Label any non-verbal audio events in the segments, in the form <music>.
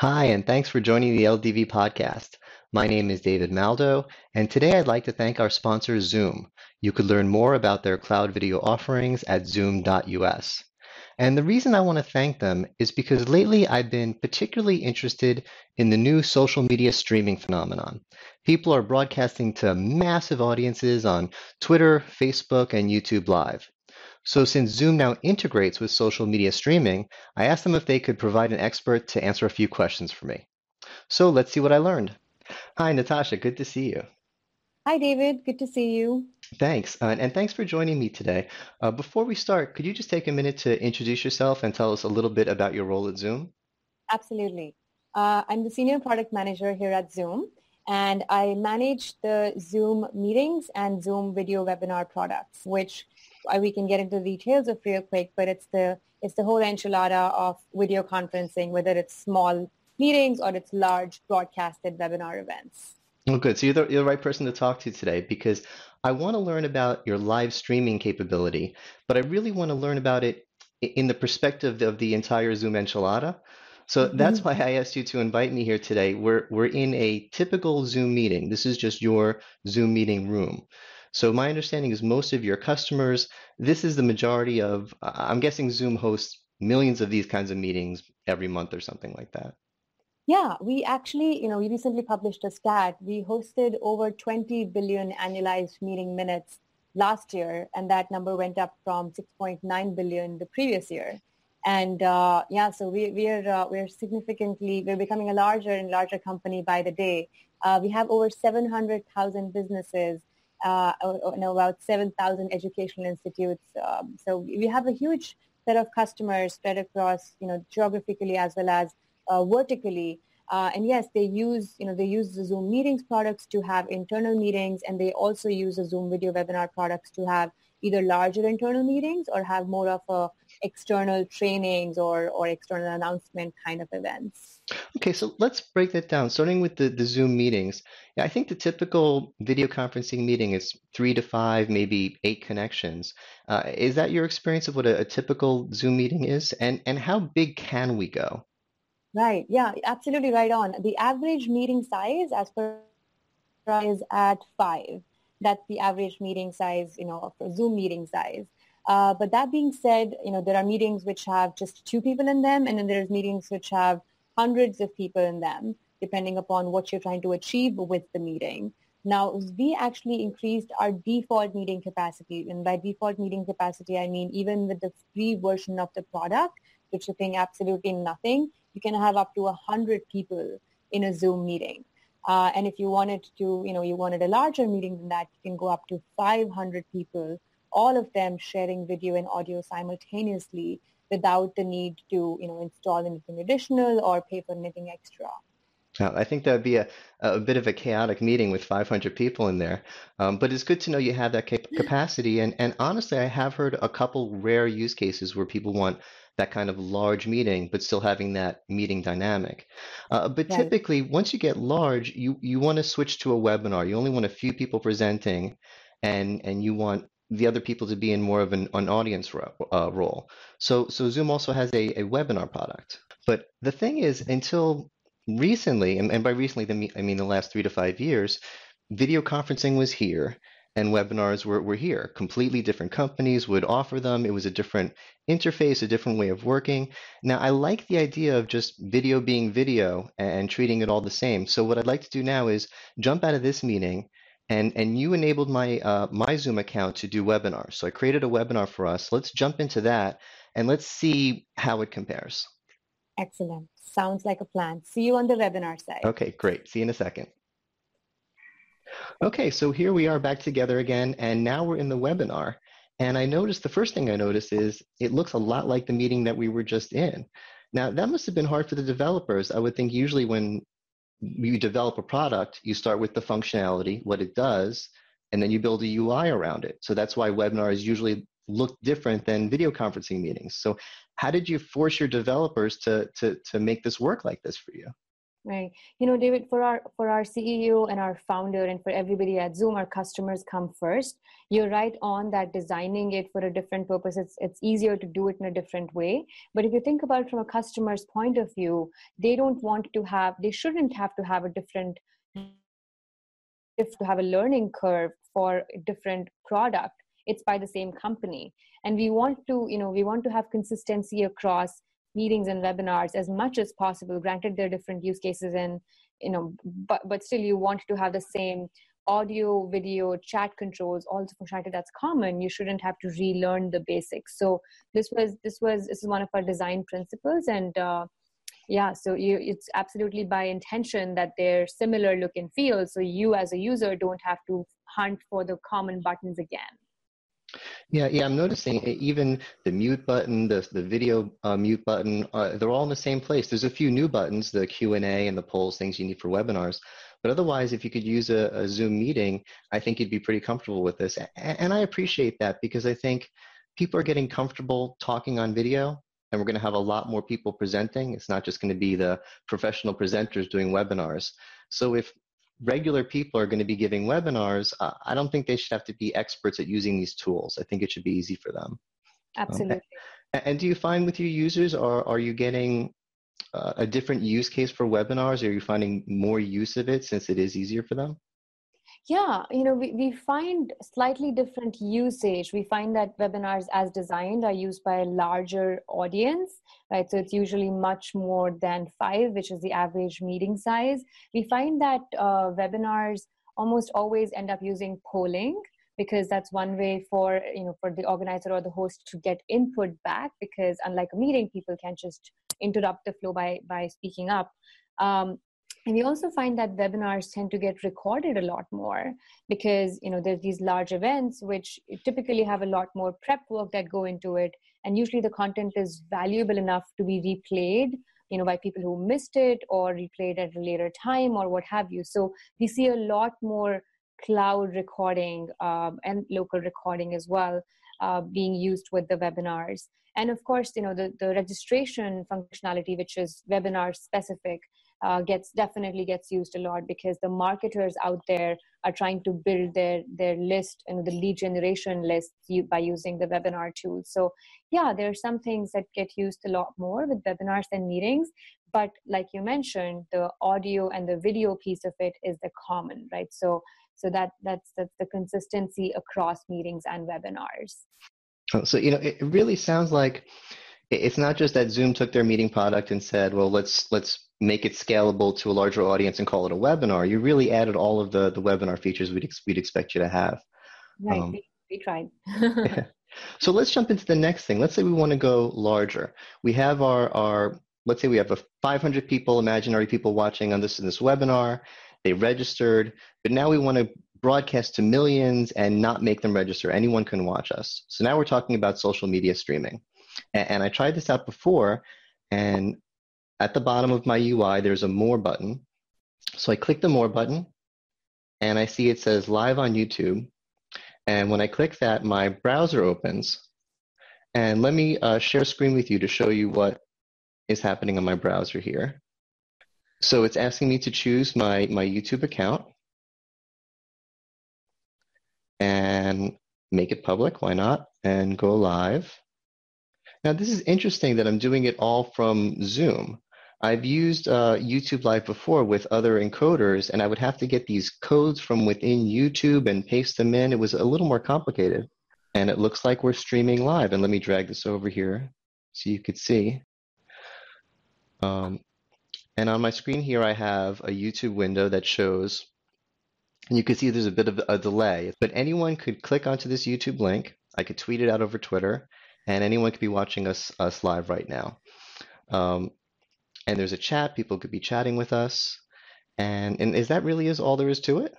Hi, and thanks for joining the LDV podcast. My name is David Maldow, and today I'd like to thank our sponsor, Zoom. You could learn more about their cloud video offerings at zoom.us. And the reason I want to thank them is because lately I've been particularly interested in the new social media streaming phenomenon. People are broadcasting to massive audiences on Twitter, Facebook, and YouTube Live. So since Zoom now integrates with social media streaming, I asked them if they could provide an expert to answer a few questions for me. So let's see what I learned. Hi, Nitasha. Good to see you. Hi, David. Good to see you. Thanks. Uh, and thanks for joining me today. Uh, before we start, could you just take a minute to introduce yourself and tell us a little bit about your role at Zoom? Absolutely. Uh, I'm the Senior Product Manager here at Zoom, and I manage the Zoom meetings and Zoom video webinar products, which we can get into the details of real quick, but it's the it's the whole enchilada of video conferencing, whether it's small meetings or it's large broadcasted webinar events. Well, good. So you're the, you're the right person to talk to today because I want to learn about your live streaming capability, but I really want to learn about it in the perspective of the entire Zoom enchilada. So mm-hmm. that's why I asked you to invite me here today. We're we're in a typical Zoom meeting. This is just your Zoom meeting room. So my understanding is most of your customers, this is the majority of, I'm guessing Zoom hosts millions of these kinds of meetings every month or something like that. Yeah, we actually, you know, we recently published a stat. We hosted over 20 billion annualized meeting minutes last year, and that number went up from 6.9 billion the previous year. And uh, yeah, so we, we're uh, we're significantly we're becoming a larger and larger company by the day. Uh, we have over 700,000 businesses uh, you know, about 7,000 educational institutes. Um, so we have a huge set of customers spread across, you know, geographically as well as uh, vertically. Uh, and yes, they use, you know, they use the Zoom meetings products to have internal meetings, and they also use the Zoom video webinar products to have either larger internal meetings or have more of a external trainings or, or external announcement kind of events. Okay, so let's break that down. Starting with the, the Zoom meetings, I think the typical video conferencing meeting is three to five, maybe eight connections. Uh, is that your experience of what a, a typical Zoom meeting is? And, and how big can we go? Right, yeah, absolutely right on. The average meeting size as per is at five. That's the average meeting size, you know, for Zoom meeting size. Uh, but that being said, you know, there are meetings which have just two people in them, and then there's meetings which have hundreds of people in them, depending upon what you're trying to achieve with the meeting. Now, we actually increased our default meeting capacity. And by default meeting capacity, I mean even with the free version of the product, which you're paying absolutely nothing, you can have up to 100 people in a Zoom meeting. Uh, and if you wanted to, you know, you wanted a larger meeting than that, you can go up to 500 people all of them sharing video and audio simultaneously without the need to, you know, install anything additional or pay for anything extra. I think that would be a, a bit of a chaotic meeting with 500 people in there. Um, but it's good to know you have that cap- capacity. And, and honestly, I have heard a couple rare use cases where people want that kind of large meeting, but still having that meeting dynamic. Uh, but right. typically, once you get large, you, you want to switch to a webinar. You only want a few people presenting, and, and you want the other people to be in more of an, an audience ro- uh, role. So, so Zoom also has a, a webinar product. But the thing is, until recently, and, and by recently, I mean the last three to five years, video conferencing was here and webinars were, were here. Completely different companies would offer them. It was a different interface, a different way of working. Now, I like the idea of just video being video and treating it all the same. So, what I'd like to do now is jump out of this meeting and and you enabled my uh, my Zoom account to do webinars. So I created a webinar for us. Let's jump into that and let's see how it compares. Excellent. Sounds like a plan. See you on the webinar side. Okay, great. See you in a second. Okay, so here we are back together again, and now we're in the webinar. And I noticed the first thing I noticed is it looks a lot like the meeting that we were just in. Now, that must have been hard for the developers. I would think usually when you develop a product, you start with the functionality, what it does, and then you build a UI around it. So that's why webinars usually look different than video conferencing meetings. So how did you force your developers to, to, to make this work like this for you? Right. You know, David, for our for our CEO and our founder and for everybody at Zoom, our customers come first. You're right on that designing it for a different purpose. It's it's easier to do it in a different way. But if you think about from a customer's point of view, they don't want to have they shouldn't have to have a different if to have a learning curve for a different product. It's by the same company. And we want to, you know, we want to have consistency across meetings and webinars as much as possible. Granted there are different use cases and you know but but still you want to have the same audio video chat controls all the functionality that's common. You shouldn't have to relearn the basics. So this was this was this is one of our design principles and uh, yeah so you it's absolutely by intention that they're similar look and feel. So you as a user don't have to hunt for the common buttons again yeah, yeah, I'm noticing even the mute button, the the video uh, mute button, uh, they're all in the same place. There's a few new buttons, the Q and A and the polls, things you need for webinars. But otherwise, if you could use a, a Zoom meeting, I think you'd be pretty comfortable with this. And, and I appreciate that because I think people are getting comfortable talking on video, and we're going to have a lot more people presenting. It's not just going to be the professional presenters doing webinars. So if regular people are going to be giving webinars, uh, I don't think they should have to be experts at using these tools. I think it should be easy for them. Absolutely. Um, and do you find with your users, are, are you getting uh, a different use case for webinars? Are you finding more use of it since it is easier for them? Yeah you know we, we find slightly different usage. We find that webinars as designed are used by a larger audience right? So it's usually much more than five which is the average meeting size. We find that uh, webinars almost always end up using polling because that's one way for you know for the organizer or the host to get input back because unlike a meeting people can't just interrupt the flow by by speaking up. Um, and we also find that webinars tend to get recorded a lot more because you know there's these large events which typically have a lot more prep work that go into it. And usually the content is valuable enough to be replayed you know by people who missed it or replayed at a later time or what have you. So we see a lot more cloud recording um, and local recording as well uh, being used with the webinars. And of course you know the, the registration functionality which is webinar specific uh, gets definitely gets used a lot because the marketers out there are trying to build their their list and the lead generation list by using the webinar tool. So yeah there are some things that get used a lot more with webinars than meetings but like you mentioned the audio and the video piece of it is the common right? So so that that's that's the consistency across meetings and webinars. Oh, so you know it really sounds like it's not just that zoom took their meeting product and said well let's let's make it scalable to a larger audience and call it a webinar. You really added all of the, the webinar features we'd, ex- we'd expect you to have. Right, um, we, tried. <laughs> So let's jump into the next thing. Let's say we want to go larger. We have our, our let's say we have a 500 people, imaginary people watching on this in this webinar. They registered, but now we want to broadcast to millions and not make them register. Anyone can watch us. So now we're talking about social media streaming. And, and I tried this out before, and at the bottom of my UI, there's a more button. So I click the more button and I see it says live on YouTube. And when I click that, my browser opens. And let me uh, share screen with you to show you what is happening on my browser here. So it's asking me to choose my, my YouTube account and make it public. Why not? And go live. Now, this is interesting that I'm doing it all from Zoom. I've used uh, YouTube Live before with other encoders, and I would have to get these codes from within YouTube and paste them in. It was a little more complicated. And it looks like we're streaming live. And let me drag this over here so you could see. Um, and on my screen here, I have a YouTube window that shows, and you can see there's a bit of a delay, but anyone could click onto this YouTube link. I could tweet it out over Twitter, and anyone could be watching us, us live right now. Um, and there's a chat. People could be chatting with us. And, and is that really is all there is to it?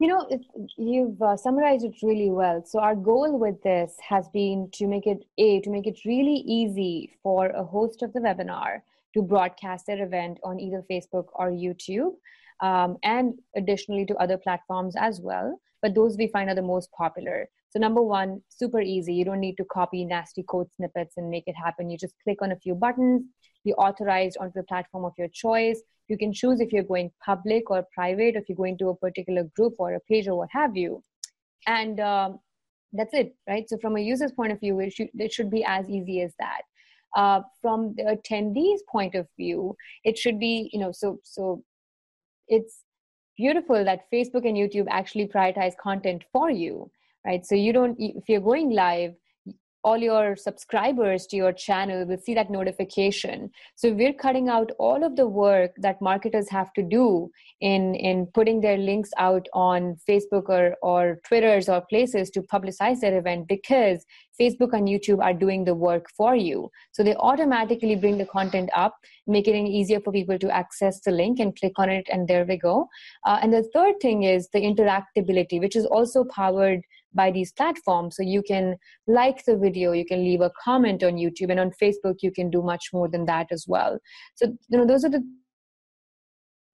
You know, you've uh, summarized it really well. So our goal with this has been to make it a to make it really easy for a host of the webinar to broadcast their event on either Facebook or YouTube, um, and additionally to other platforms as well. But those we find are the most popular. So number one, super easy. You don't need to copy nasty code snippets and make it happen. You just click on a few buttons, be authorized onto the platform of your choice. You can choose if you're going public or private, if you're going to a particular group or a page or what have you. And um, that's it, right? So from a user's point of view, it should, it should be as easy as that. Uh, from the attendees' point of view, it should be, you know, so so it's beautiful that Facebook and YouTube actually prioritize content for you, right? So you don't, if you're going live, all your subscribers to your channel will see that notification. So we're cutting out all of the work that marketers have to do in in putting their links out on facebook or or twitters or places to publicize their event because facebook and youtube are doing the work for you. So they automatically bring the content up making it easier for people to access the link and click on it and there we go. Uh, and the third thing is the interactability which is also powered by these platforms. So you can like the video, you can leave a comment on YouTube, and on Facebook, you can do much more than that as well. So, you know, those are the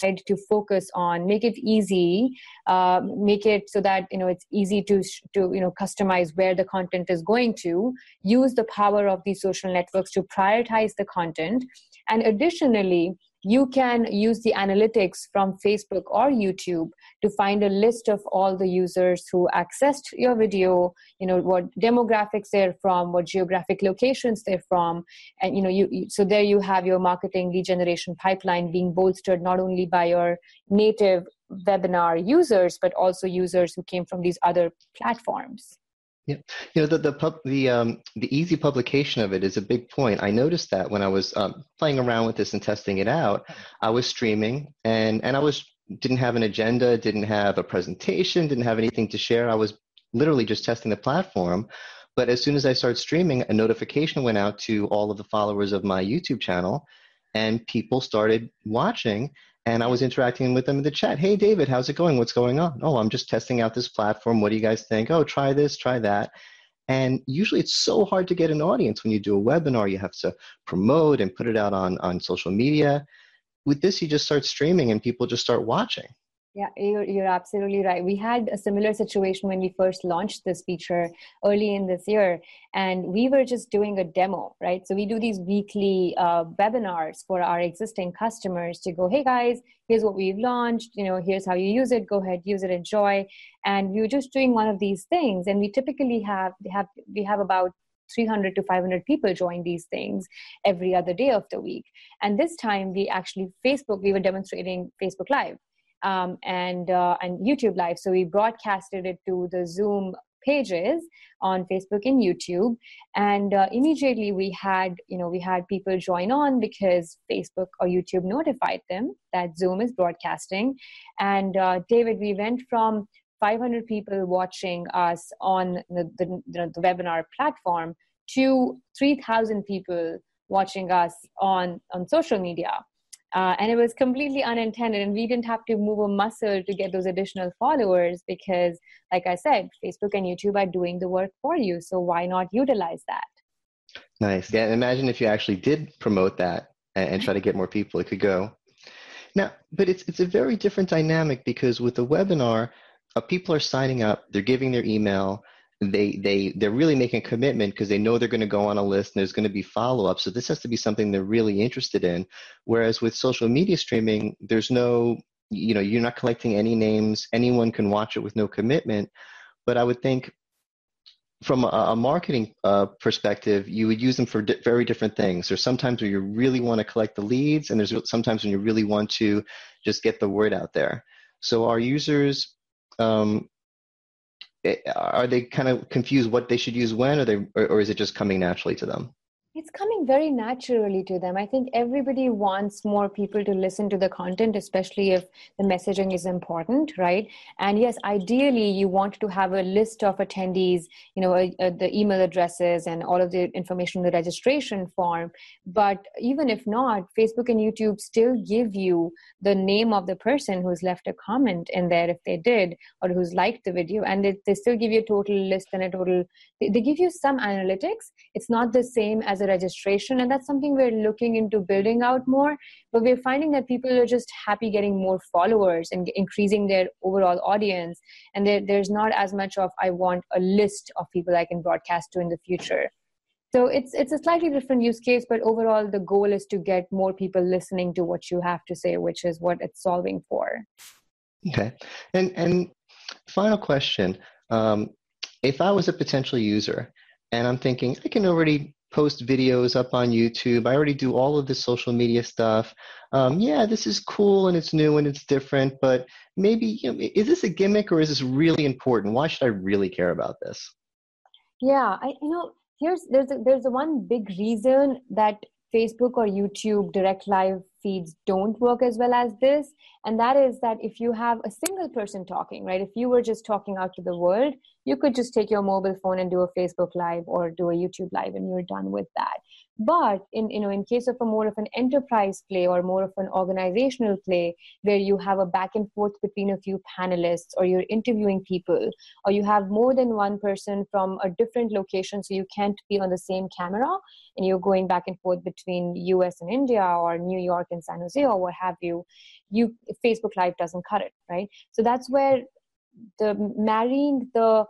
to focus on make it easy uh, make it so that you know it's easy to to you know customize where the content is going to use the power of these social networks to prioritize the content and additionally you can use the analytics from Facebook or YouTube to find a list of all the users who accessed your video, you know, what demographics they're from, what geographic locations they're from. And, you know, you, so there you have your marketing lead generation pipeline being bolstered not only by your native webinar users, but also users who came from these other platforms. Yeah, you know the the pub, the um, the easy publication of it is a big point. I noticed that when I was um, playing around with this and testing it out, I was streaming and and I was didn't have an agenda, didn't have a presentation, didn't have anything to share. I was literally just testing the platform. But as soon as I started streaming, a notification went out to all of the followers of my YouTube channel, and people started watching and I was interacting with them in the chat. Hey, David, how's it going? What's going on? Oh, I'm just testing out this platform. What do you guys think? Oh, try this, try that. And usually it's so hard to get an audience when you do a webinar. You have to promote and put it out on, on social media. With this, you just start streaming and people just start watching. Yeah, you're, you're absolutely right. We had a similar situation when we first launched this feature early in this year, and we were just doing a demo, right? So we do these weekly uh, webinars for our existing customers to go, hey guys, here's what we've launched, you know, here's how you use it, go ahead, use it, enjoy. And we were just doing one of these things, and we typically have have we have about 300 to 500 people join these things every other day of the week. And this time we actually Facebook, we were demonstrating Facebook Live um, and uh, and YouTube Live. So we broadcasted it to the Zoom pages on Facebook and YouTube, and uh, immediately we had you know we had people join on because Facebook or YouTube notified them that Zoom is broadcasting. And uh, David, we went from 500 people watching us on the, the, the webinar platform to 3,000 people watching us on on social media uh, and it was completely unintended, and we didn't have to move a muscle to get those additional followers because, like I said, Facebook and YouTube are doing the work for you. So why not utilize that? Nice. Yeah. Imagine if you actually did promote that and, and try to get more people, it could go. Now, but it's it's a very different dynamic because with the webinar, uh, people are signing up, they're giving their email, they they they're really making a commitment because they know they're going to go on a list and there's going to be follow-up. So this has to be something they're really interested in. Whereas with social media streaming there's no you know you're not collecting any names. Anyone can watch it with no commitment. But i would think from a, a marketing uh, perspective you would use them for di- very different things. There's sometimes where you really want to collect the leads and there's sometimes when you really want to just get the word out there. So our users um, are they kind of confused what they should use when, or they, or, or is it just coming naturally to them? It's coming very naturally to them. I think everybody wants more people to listen to the content, especially if the messaging is important, right? And yes, ideally, you want to have a list of attendees, you know, uh, uh, the email addresses and all of the information in the registration form. But even if not, Facebook and YouTube still give you the name of the person who's left a comment in there if they did, or who's liked the video, and they, they still give you a total list and a total. They, they give you some analytics. It's not the same as registration and that's something we're looking into building out more. But we're finding that people are just happy getting more followers and increasing their overall audience. And there, there's not as much of i want a list of people i can broadcast to in the future. So it's it's a slightly different use case but overall the goal is to get more people listening to what you have to say which is what it's solving for. Okay. And and final question. Um, if i was a potential user and i'm thinking i can already post videos up on youtube. I already do all of the social media stuff. Um, yeah this is cool and it's new and it's different but maybe you know, is this a gimmick or is this really important? Why should i really care about this? Yeah i you know here's there's a, there's a one big reason that facebook or youtube direct live feeds don't work as well as this and that is that if you have a single person talking right if you were just talking out to the world you could just take your mobile phone and do a facebook live or do a youtube live and you're done with that. But in you know in case of a more of an enterprise play or more of an organizational play where you have a back and forth between a few panelists or you're interviewing people or you have more than one person from a different location so you can't be on the same camera and you're going back and forth between us and india or new york and san jose or what have you you facebook live doesn't cut it right? So that's where the marrying the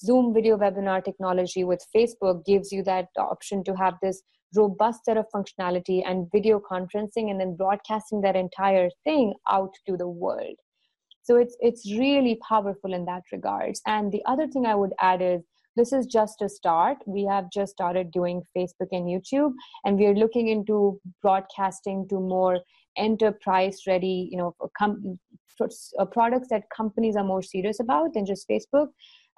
zoom video webinar technology with facebook gives you that option to have this robust set of functionality and video conferencing and then broadcasting that entire thing out to the world. So it's it's really powerful in that regards. And the other thing i would add is this is just a start. We have just started doing facebook and youtube and we are looking into broadcasting to more enterprise ready you know com- products that companies are more serious about than just facebook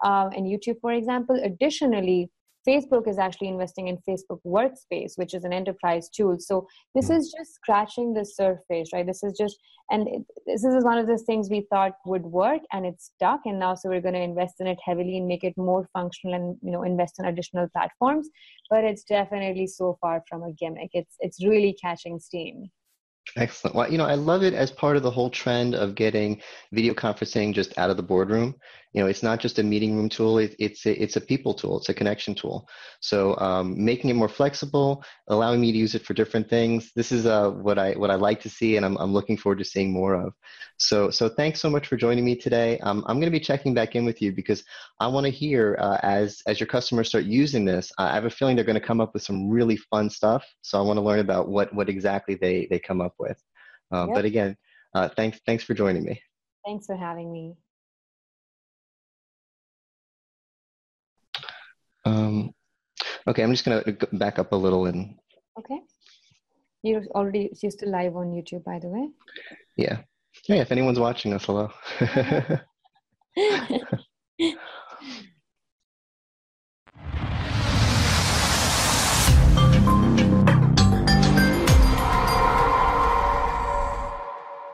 uh, and youtube for example additionally Facebook is actually investing in Facebook Workspace, which is an enterprise tool. So this hmm. is just scratching the surface, right? This is just, and it, this is one of those things we thought would work, and it's stuck. And now, so we're going to invest in it heavily and make it more functional, and you know, invest in additional platforms. But it's definitely so far from a gimmick. It's it's really catching steam. Excellent. Well, you know, I love it as part of the whole trend of getting video conferencing just out of the boardroom you know it's not just a meeting room tool it, it's a, it's a people tool it's a connection tool. So um, making it more flexible allowing me to use it for different things this is uh, what i what i like to see and I'm, I'm looking forward to seeing more of. So so thanks so much for joining me today. Um, i'm going to be checking back in with you because i want to hear uh, as as your customers start using this i have a feeling they're going to come up with some really fun stuff. So i want to learn about what what exactly they they come up with. Um, yep. but again uh, thanks thanks for joining me. Thanks for having me Um, okay, I'm just going to back up a little and. Okay. You're already you're still live on YouTube, by the way. Yeah. Yeah. If anyone's watching us, hello. <laughs> <laughs>